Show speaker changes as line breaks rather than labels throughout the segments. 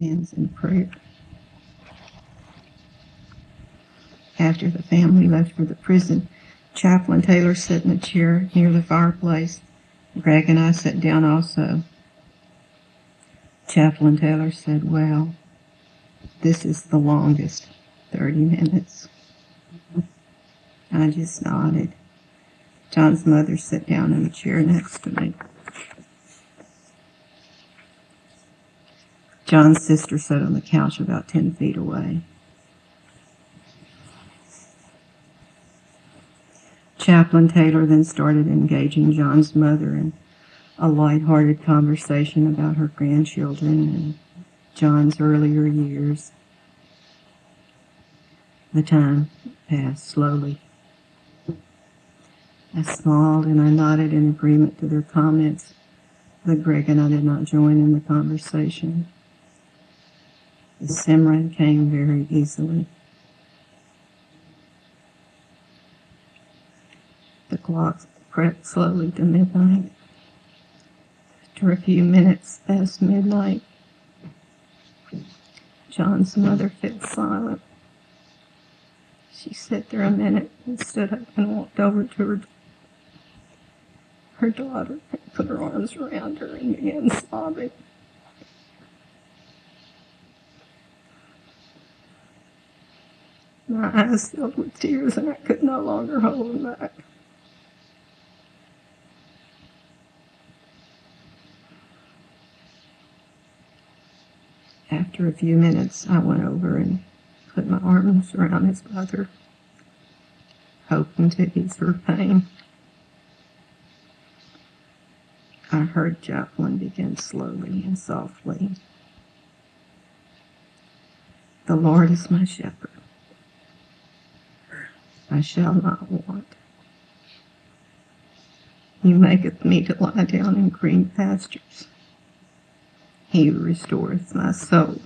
hands in prayer. After the family left for the prison, Chaplain Taylor sat in a chair near the fireplace. Greg and I sat down also. Chaplain Taylor said, Well, this is the longest 30 minutes. I just nodded. John's mother sat down in the chair next to me. John's sister sat on the couch about 10 feet away. Chaplain Taylor then started engaging John's mother in a light-hearted conversation about her grandchildren and John's earlier years. The time passed slowly. I smiled and I nodded in agreement to their comments, but Greg and I did not join in the conversation. The Simran came very easily. The clock crept slowly to midnight. After a few minutes past midnight, John's mother fell silent. She sat there a minute and stood up and walked over to her, her daughter and put her arms around her and began sobbing. My eyes filled with tears and I could no longer hold them back. After a few minutes, I went over and put my arms around his mother, hoping to ease her pain. I heard Jacqueline begin slowly and softly. The Lord is my shepherd. I shall not want. He maketh me to lie down in green pastures. He restoreth my soul.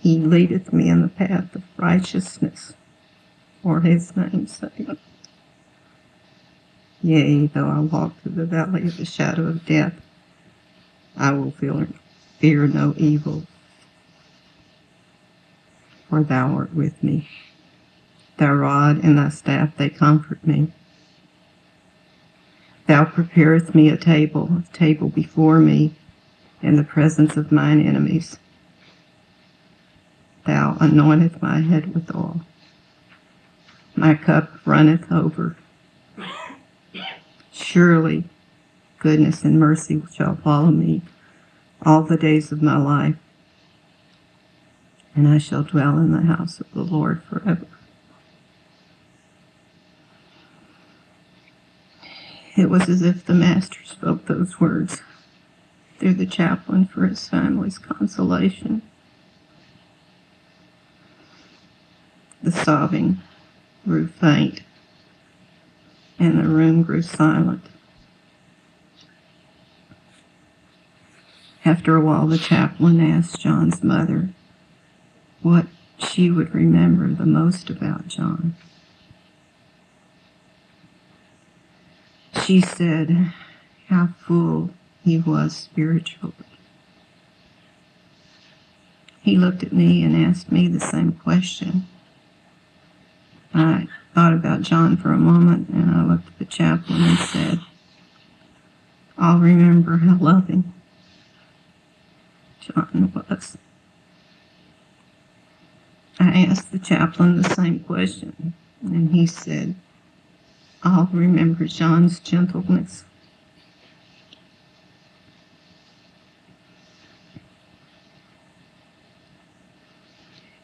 He leadeth me in the path of righteousness for his name's sake. Yea, though I walk through the valley of the shadow of death, I will feel, fear no evil, for thou art with me. Thy rod and thy staff, they comfort me. Thou preparest me a table, a table before me in the presence of mine enemies. Thou anointest my head with oil. My cup runneth over. Surely goodness and mercy shall follow me all the days of my life, and I shall dwell in the house of the Lord forever. It was as if the Master spoke those words through the chaplain for his family's consolation. The sobbing grew faint, and the room grew silent. After a while, the chaplain asked John's mother what she would remember the most about John. She said how full he was spiritually. He looked at me and asked me the same question. I thought about John for a moment and I looked at the chaplain and said, I'll remember how loving John was. I asked the chaplain the same question and he said, I'll remember John's gentleness.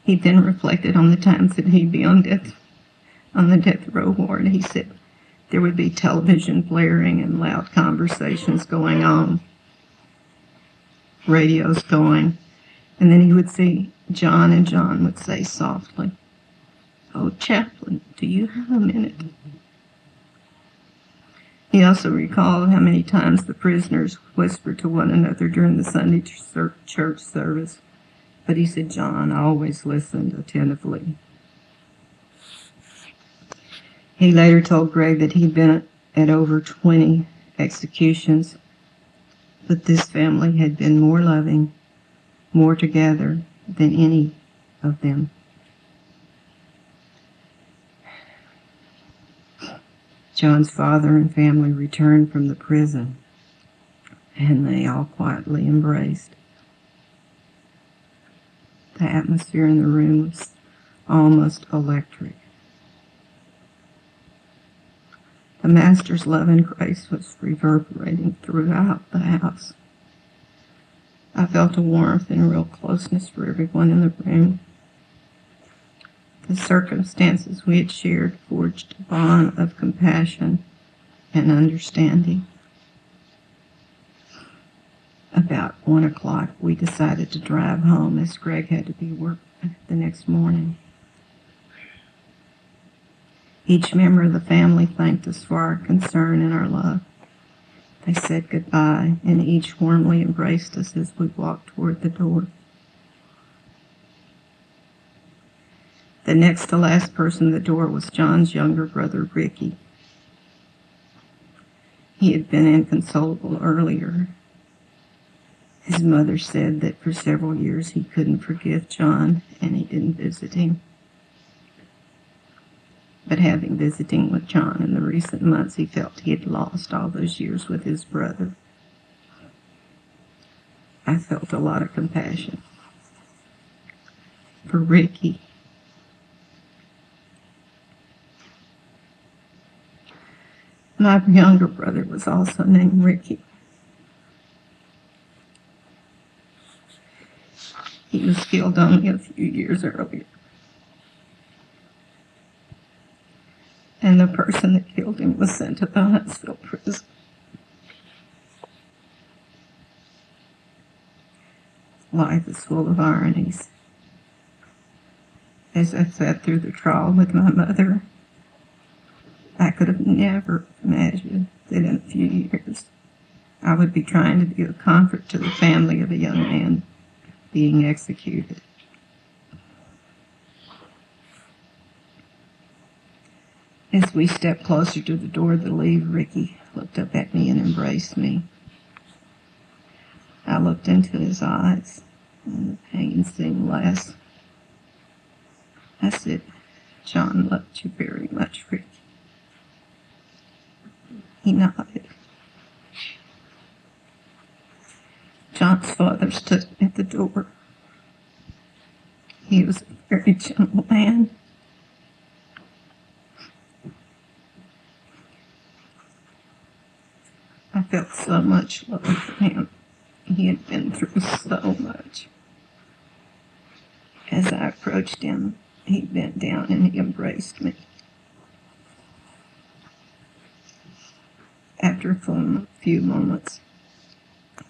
He then reflected on the times that he'd be on death on the death row ward. He said there would be television blaring and loud conversations going on, radios going, and then he would see John, and John would say softly, "Oh, chaplain, do you have a minute?" He also recalled how many times the prisoners whispered to one another during the Sunday church service. But he said, John always listened attentively. He later told Greg that he'd been at over 20 executions, but this family had been more loving, more together than any of them. John's father and family returned from the prison, and they all quietly embraced. The atmosphere in the room was almost electric. The Master's love and grace was reverberating throughout the house. I felt a warmth and real closeness for everyone in the room. The circumstances we had shared forged a bond of compassion and understanding. About one o'clock, we decided to drive home as Greg had to be work the next morning. Each member of the family thanked us for our concern and our love. They said goodbye, and each warmly embraced us as we walked toward the door. The next to last person at the door was John's younger brother, Ricky. He had been inconsolable earlier. His mother said that for several years he couldn't forgive John and he didn't visit him. But having visiting with John in the recent months, he felt he had lost all those years with his brother. I felt a lot of compassion for Ricky. My younger brother was also named Ricky. He was killed only a few years earlier. And the person that killed him was sent to the Huntsville prison. Life is full of ironies. As I sat through the trial with my mother, I could have never imagined that in a few years I would be trying to be a comfort to the family of a young man being executed. As we stepped closer to the door to leave, Ricky looked up at me and embraced me. I looked into his eyes, and the pain seemed less. I said, John loved you very much, Ricky. He nodded. John's father stood at the door. He was a very gentle man. I felt so much love for him. He had been through so much. As I approached him, he bent down and he embraced me. After a few moments,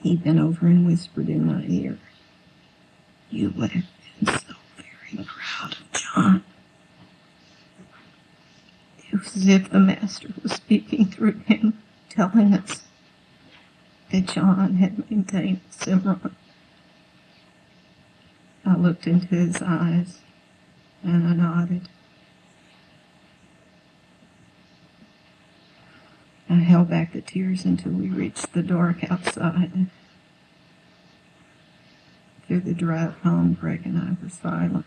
he bent over and whispered in my ear, You would have been so very proud of John. It was as if the Master was speaking through him, telling us that John had maintained Simran. I looked into his eyes and I nodded. I held back the tears until we reached the dark outside. Through the drive home, Greg and I were silent.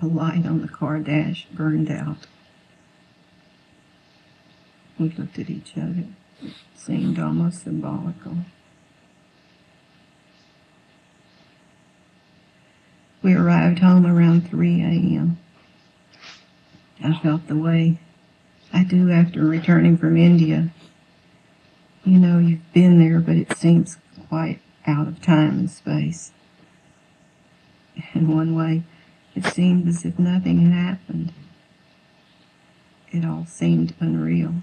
A light on the car dash burned out. We looked at each other. It seemed almost symbolical. We arrived home around 3 a.m. I felt the way I do after returning from India. You know, you've been there, but it seems quite out of time and space. In one way, it seemed as if nothing had happened. It all seemed unreal.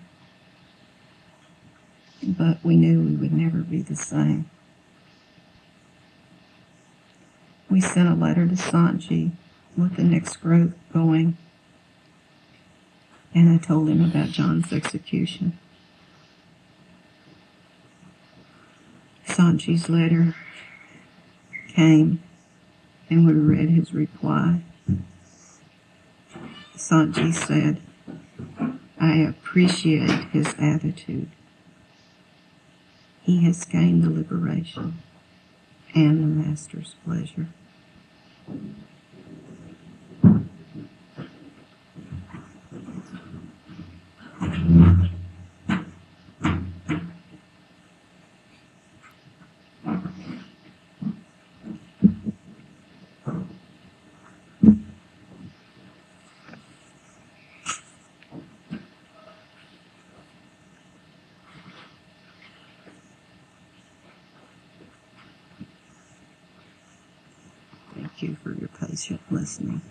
But we knew we would never be the same. We sent a letter to Sant Ji with the next group going and I told him about John's execution. Sant Ji's letter came, and we read his reply. Sant Ji said, I appreciate his attitude. he has gained the liberation and the Master's pleasure. Thank you for your patient listening.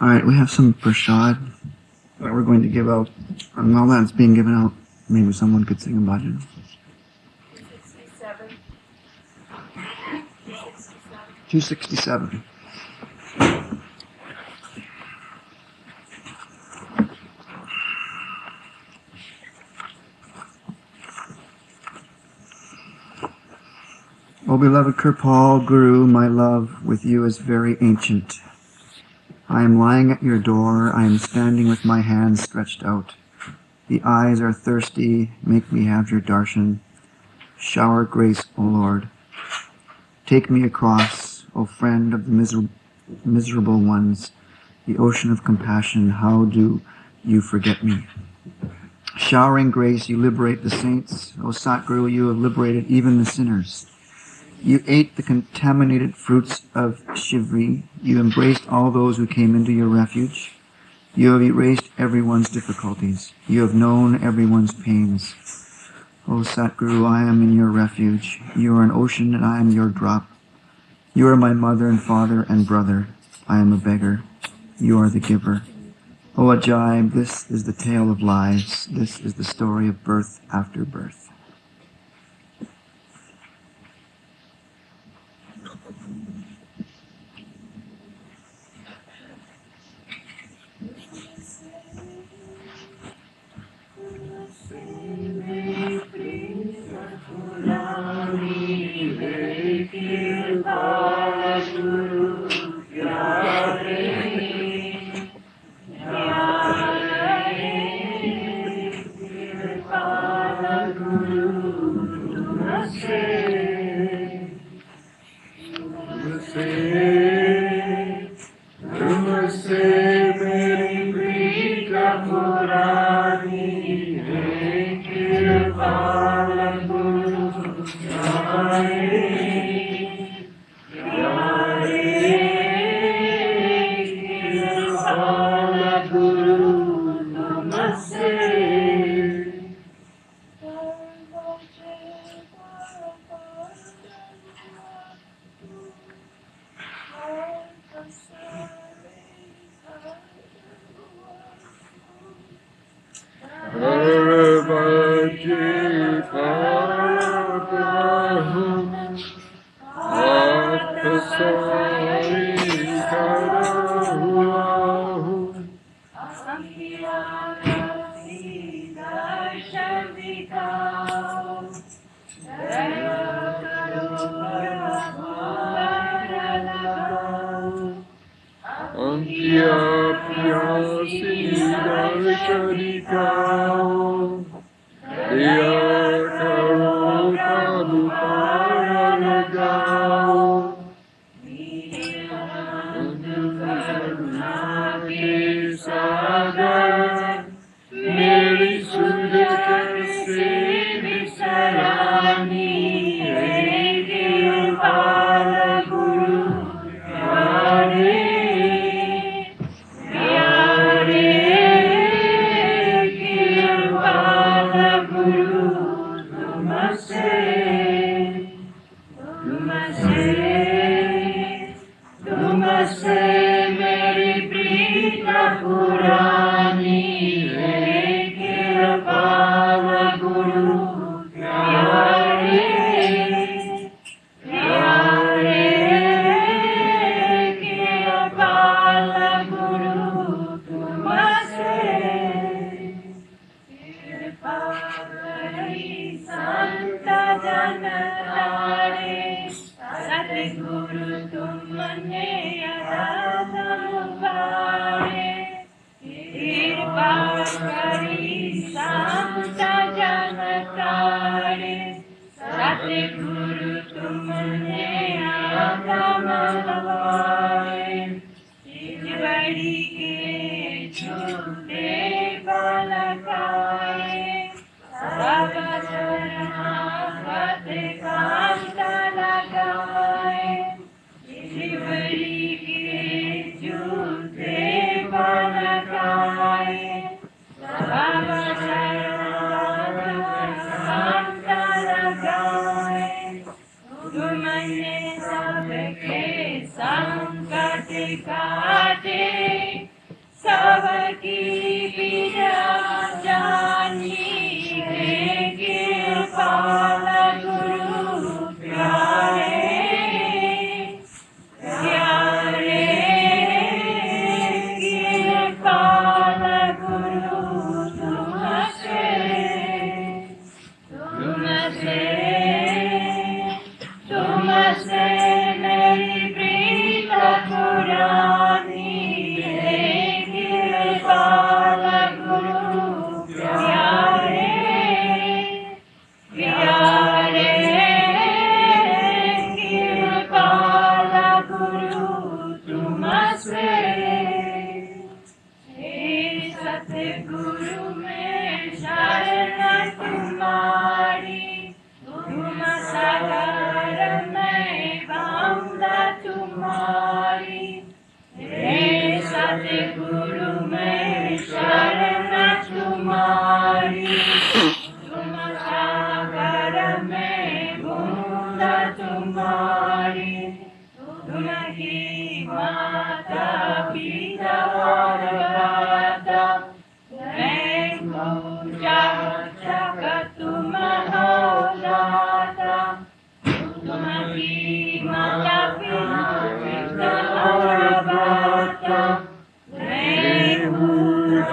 All right, we have some prashad that we're going to give out. And while that's being given out, maybe someone could sing a bhajan. 267. O beloved Kirpal Guru, my love with you is very ancient. I am lying at your door. I am standing with my hands stretched out. The eyes are thirsty. Make me have your darshan. Shower grace, O Lord. Take me across, O friend of the miser- miserable ones, the ocean of compassion. How do you forget me? Showering grace, you liberate the saints. O Satguru, you have liberated even the sinners. You ate the contaminated fruits of Shivri. You embraced all those who came into your refuge. You have erased everyone's difficulties. You have known everyone's pains. O Satguru, I am in your refuge. You are an ocean and I am your drop. You are my mother and father and brother. I am a beggar. You are the giver. O Ajaib, this is the tale of lives. This is the story of birth after birth.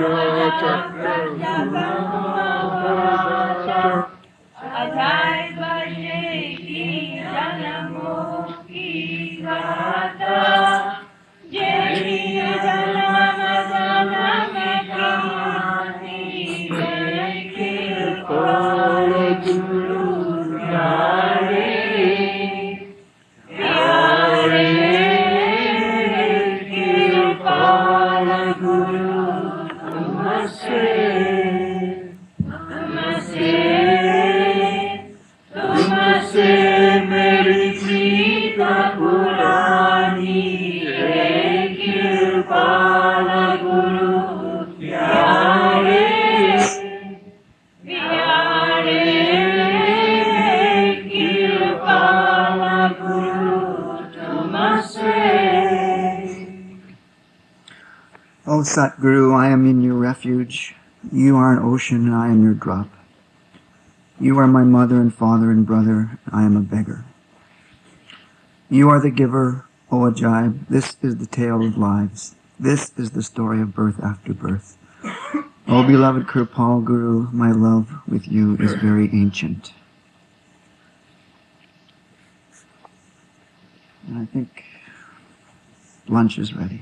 Georgia. Satguru, I am in your refuge. You are an ocean, and I am your drop. You are my mother and father and brother. I am a beggar. You are the giver, O Ajaib. This is the tale of lives. This is the story of birth after birth. O beloved Kirpal Guru, my love with you is very ancient. And I think lunch is ready.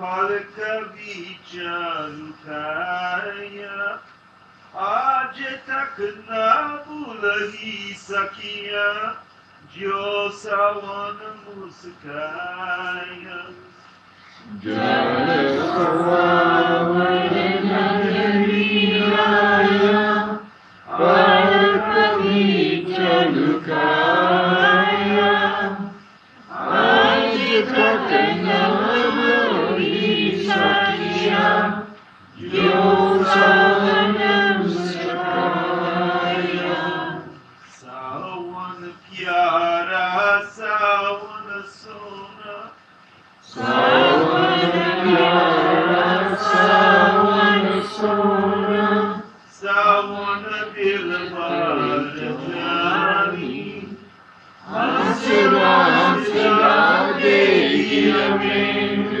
हसरा देखिया menu केवल मरनी शानी सावन सावन दुनिया केंदी
जरद सावन नजरिया फल कभी उठाया आज तक न भूलही सकिया जो सावन मुस्काया
जल सवावन
Selam, selam, a yemin.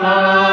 Bye.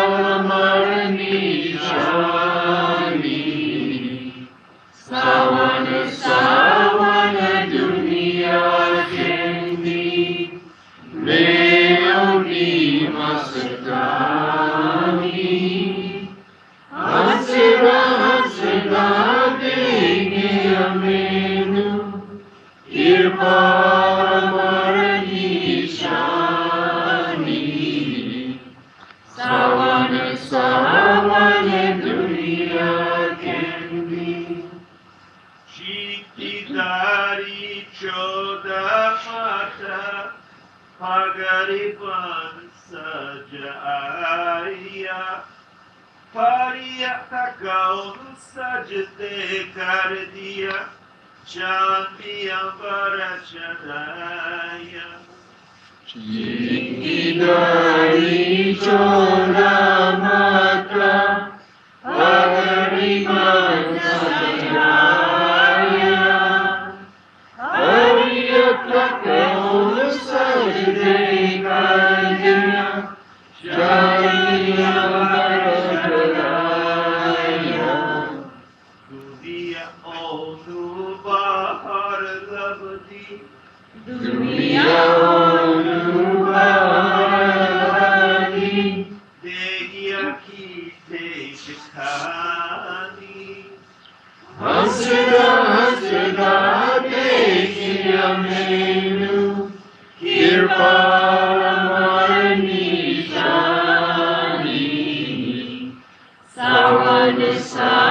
This of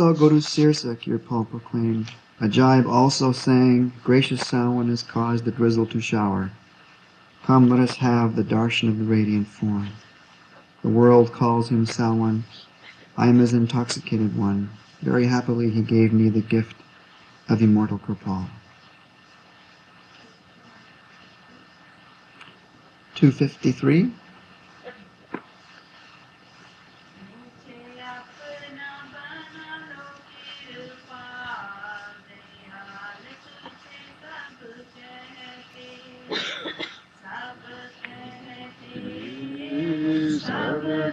all go to Sirsec, your pope proclaimed. jibe also sang, Gracious Sawan has caused the drizzle to shower. Come, let us have the darshan of the radiant form. The world calls him Sawan. I am his intoxicated one. Very happily he gave me the gift of immortal Kirpal. 253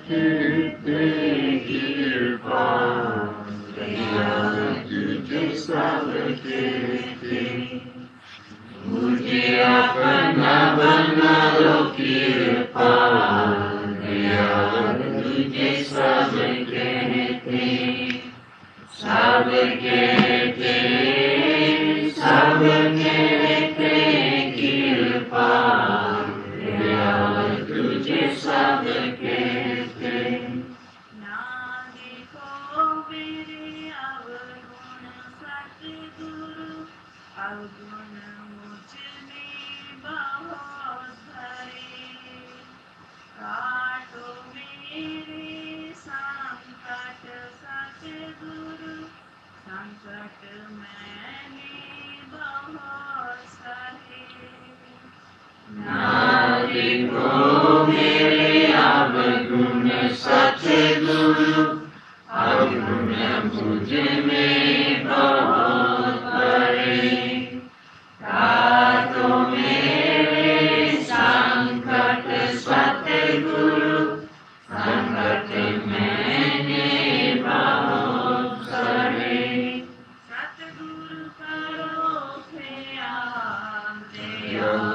King.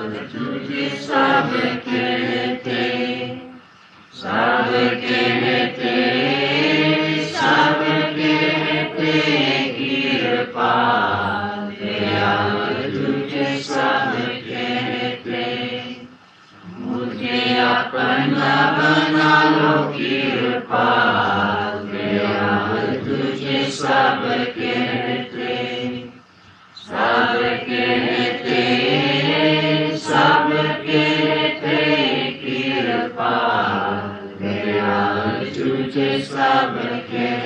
तुझे सब कहते सब के Yeah.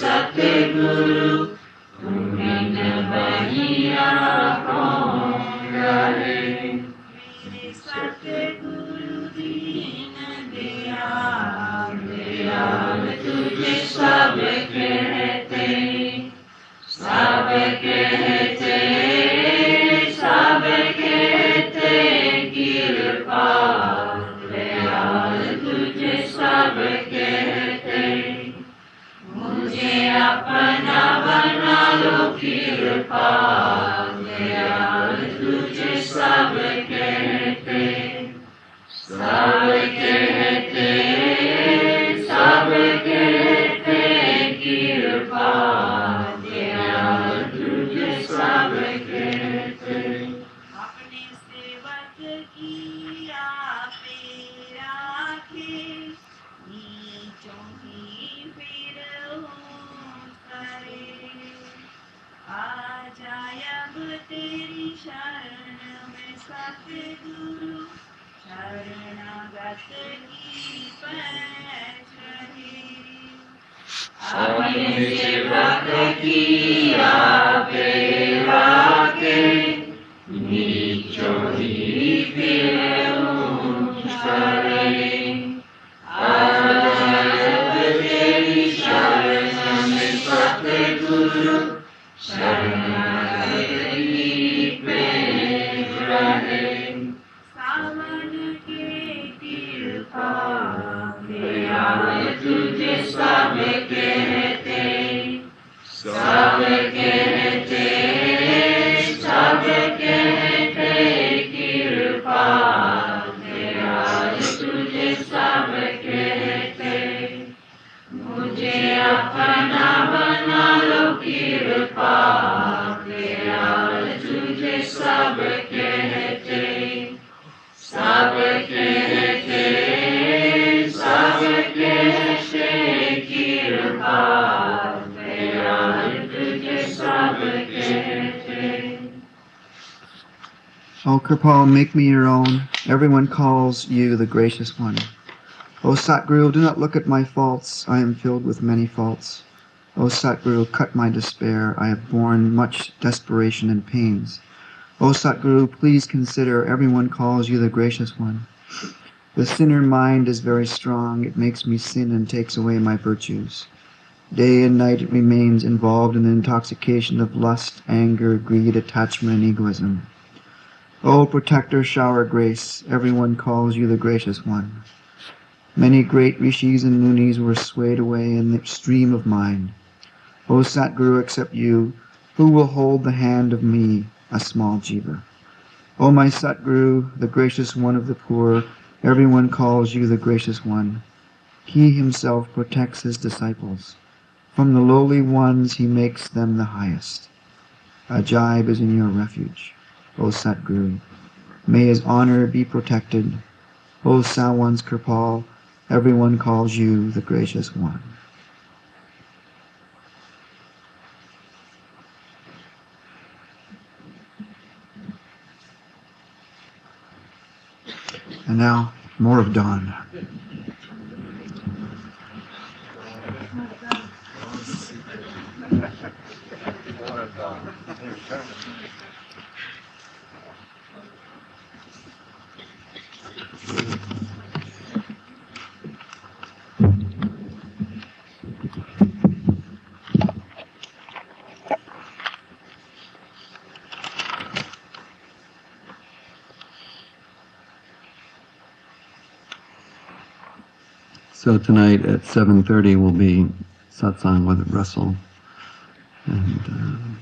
सतगुरु
पुण्य
बहिया Kirpal, make me your own. Everyone calls you the gracious one. O Satguru, do not look at my faults. I am filled with many faults. O Satguru, cut my despair. I have borne much desperation and pains. O Satguru, please consider everyone calls you the gracious one. The sinner mind is very strong. It makes me sin and takes away my virtues. Day and night it remains involved in the intoxication of lust, anger, greed, attachment, and egoism. O protector, shower grace. Everyone calls you the gracious one. Many great rishis and munis were swayed away in the stream of mind. O Satguru, except you, who will hold the hand of me, a small jiva? O my Satguru, the gracious one of the poor, everyone calls you the gracious one. He himself protects his disciples. From the lowly ones he makes them the highest. Ajaib is in your refuge. O Satguru. May his honor be protected. O Sawan's Kirpal, everyone calls you the gracious one. And now, more of dawn.
So tonight at 7:30 will be satsang with Russell, and um,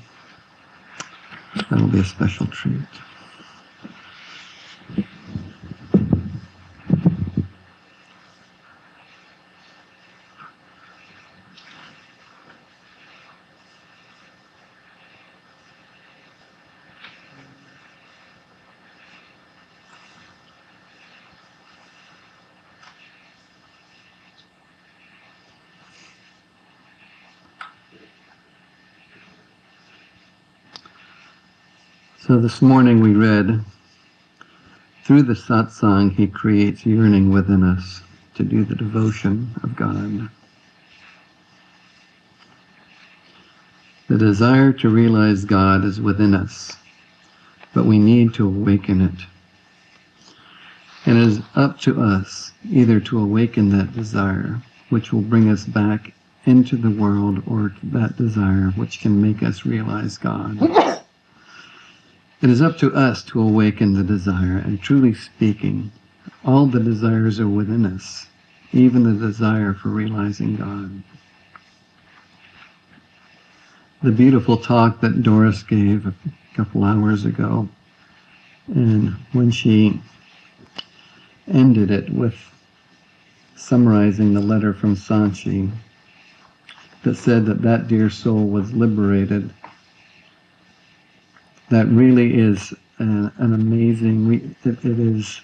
that'll be a special treat. So this morning we read, through the satsang, he creates yearning within us to do the devotion of God. The desire to realize God is within us, but we need to awaken it. And it is up to us either to awaken that desire, which will bring us back into the world, or that desire which can make us realize God. It is up to us to awaken the desire, and truly speaking, all the desires are within us, even the desire for realizing God. The beautiful talk that Doris gave a couple hours ago, and when she ended it with summarizing the letter from Sant Ji that said that that dear soul was liberated. That really is an, an amazing. We, it, it is.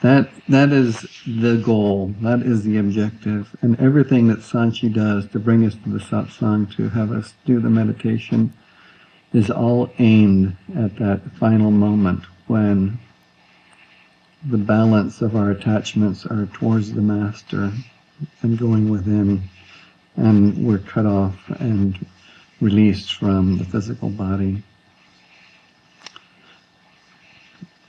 That that is the goal. That is the objective, and everything that Sant Ji does to bring us to the satsang to have us do the meditation is all aimed at that final moment when the balance of our attachments are towards the master and going within, and we're cut off and released from the physical body.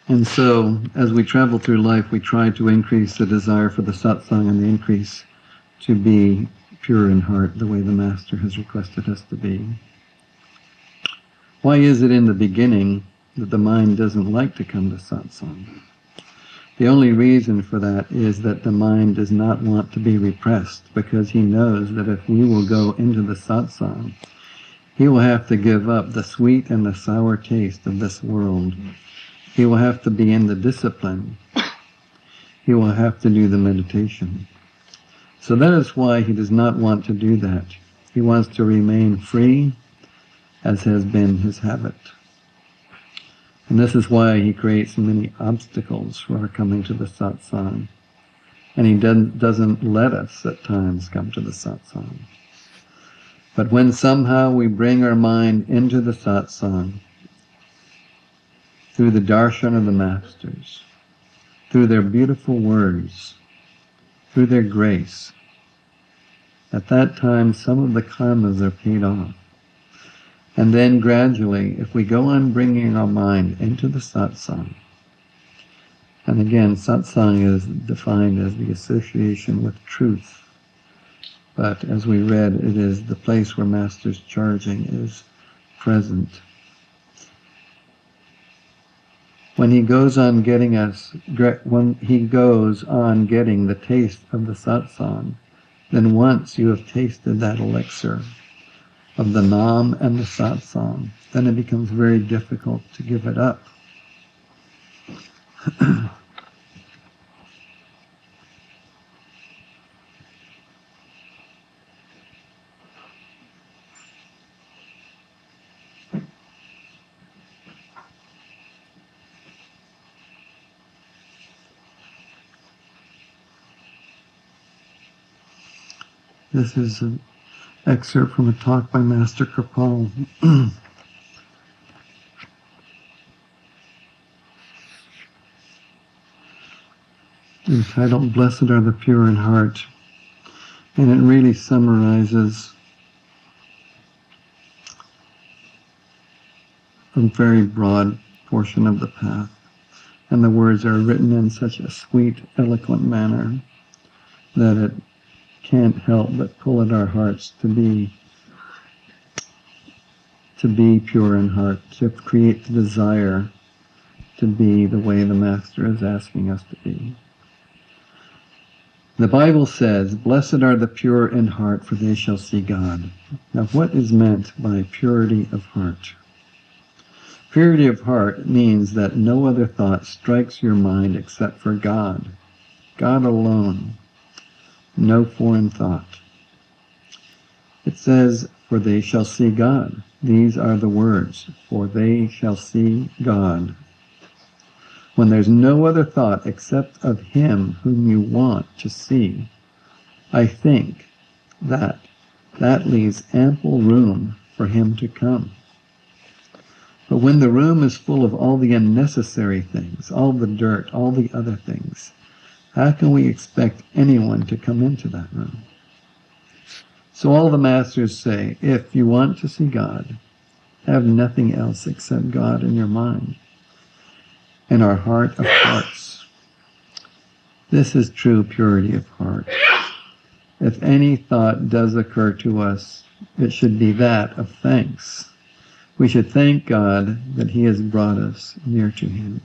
And so, as we travel through life, we try to increase the desire for the satsang and the increase to be pure in heart, the way the Master has requested us to be. Why is it in the beginning that the mind doesn't like to come to satsang? The only reason for that is that the mind does not want to be repressed because he knows that if we will go into the satsang, he will have to give up the sweet and the sour taste of this world. He will have to be in the discipline. He will have to do the meditation. So that is why he does not want to do that. He wants to remain free as has been his habit. And this is why he creates many obstacles for our coming to the satsang. And he doesn't let us at times come to the satsang. But when somehow we bring our mind into the satsang, through the darshan of the masters, through their beautiful words, through their grace, at that time some of the karmas are paid off. And then gradually, if we go on bringing our mind into the satsang, and again, satsang is defined as the association with truth. But as we read, it is the place where Master's charging is present. When he goes on getting us, when he goes on getting the taste of the satsang, then once you have tasted that elixir, of the Nam and the Satsang, then it becomes very difficult to give it up. this is an excerpt from a talk by Master Kirpal. entitled Blessed Are the Pure in Heart. And it really summarizes a very broad portion of the path. And the words are written in such a sweet, eloquent manner that it can't help but pull at our hearts to be to be pure in heart, to create the desire to be the way the Master is asking us to be. The Bible says, Blessed are the pure in heart, for they shall see God. Now, what is meant by purity of heart? Purity of heart means that no other thought strikes your mind except for God, God alone no foreign thought. It says, For they shall see God. These are the words, For they shall see God. When there's no other thought except of Him whom you want to see, I think that that leaves ample room for Him to come. But when the room is full of all the unnecessary things, all the dirt, all the other things, how can we expect anyone to come into that room? So all the masters say, if you want to see God, have nothing else except God in your mind and our heart of hearts. This is true purity of heart. If any thought does occur to us, it should be that of thanks. We should thank God that He has brought us near to Him.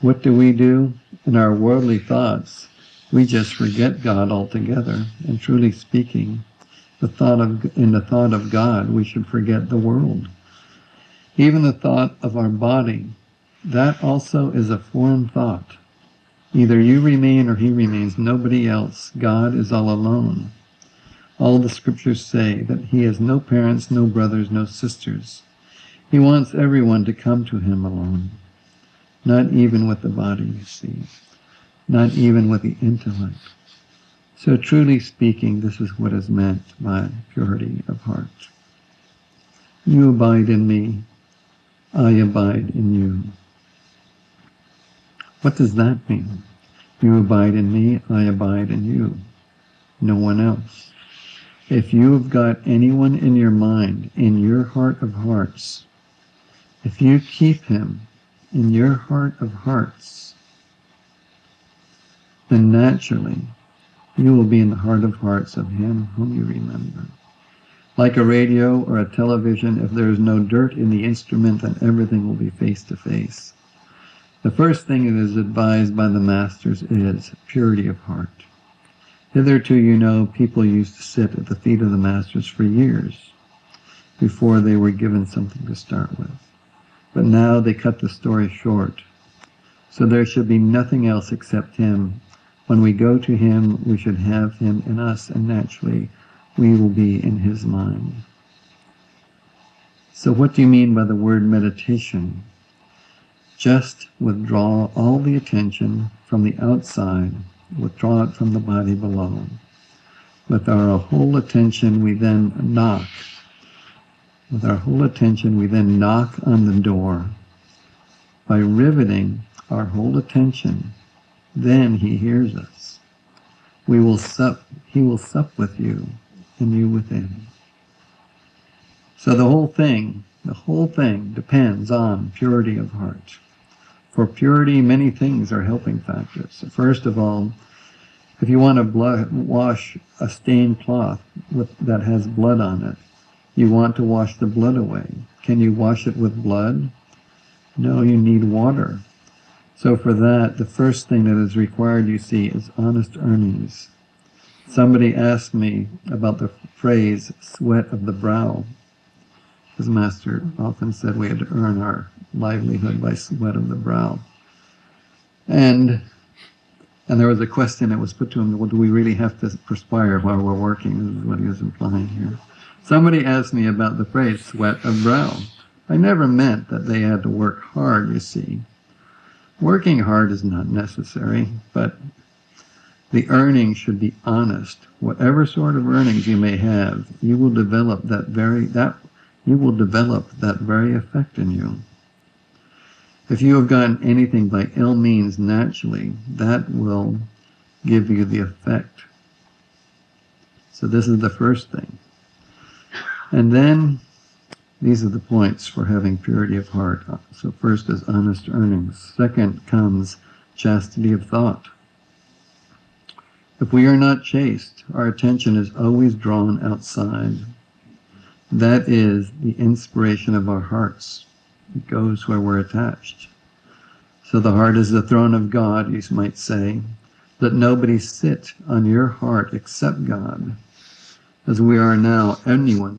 What do we do? In our worldly thoughts, we just forget God altogether. And truly speaking, the thought of, in the thought of God, we should forget the world. Even the thought of our body, that also is a foreign thought. Either you remain or he remains, nobody else. God is all alone. All the scriptures say that he has no parents, no brothers, no sisters. He wants everyone to come to him alone. Not even with the body, you see. Not even with the intellect. So truly speaking, this is what is meant by purity of heart. You abide in me, I abide in you. What does that mean? You abide in me, I abide in you. No one else. If you have got anyone in your mind, in your heart of hearts, if you keep him in your heart of hearts, then naturally you will be in the heart of hearts of him whom you remember. Like a radio or a television, if there is no dirt in the instrument, then everything will be face to face. The first thing that is advised by the masters is purity of heart. Hitherto, you know, people used to sit at the feet of the masters for years before they were given something to start with. But now they cut the story short. So there should be nothing else except him. When we go to him, we should have him in us, and naturally we will be in his mind. So what do you mean by the word meditation? Just withdraw all the attention from the outside, withdraw it from the body below. With our whole attention, we then knock. With our whole attention, we then knock on the door. By riveting our whole attention, then he hears us. We will sup, he will sup with you, and you with him. So the whole thing, the whole thing depends on purity of heart. For purity, many things are helping factors. First of all, if you want to wash a stained cloth with, that has blood on it, you want to wash the blood away. Can you wash it with blood? No, you need water. So for that, the first thing that is required, you see, is honest earnings. Somebody asked me about the phrase sweat of the brow. His master often said we had to earn our livelihood by sweat of the brow. And and there was a question that was put to him, well, do we really have to perspire while we're working? This is what he was implying here. Somebody asked me about the phrase sweat of brow. I never meant that they had to work hard, you see. Working hard is not necessary, but the earnings should be honest. Whatever sort of earnings you may have, you will develop that very that you will develop that very effect in you. If you have gotten anything by ill means naturally, that will give you the effect. So this is the first thing. And then these are the points for having purity of heart. So first is honest earnings. Second comes chastity of thought. If we are not chaste, our attention is always drawn outside. That is the inspiration of our hearts. It goes where we're attached. So the heart is the throne of God, you might say. Let nobody sit on your heart except God. As we are now, anyone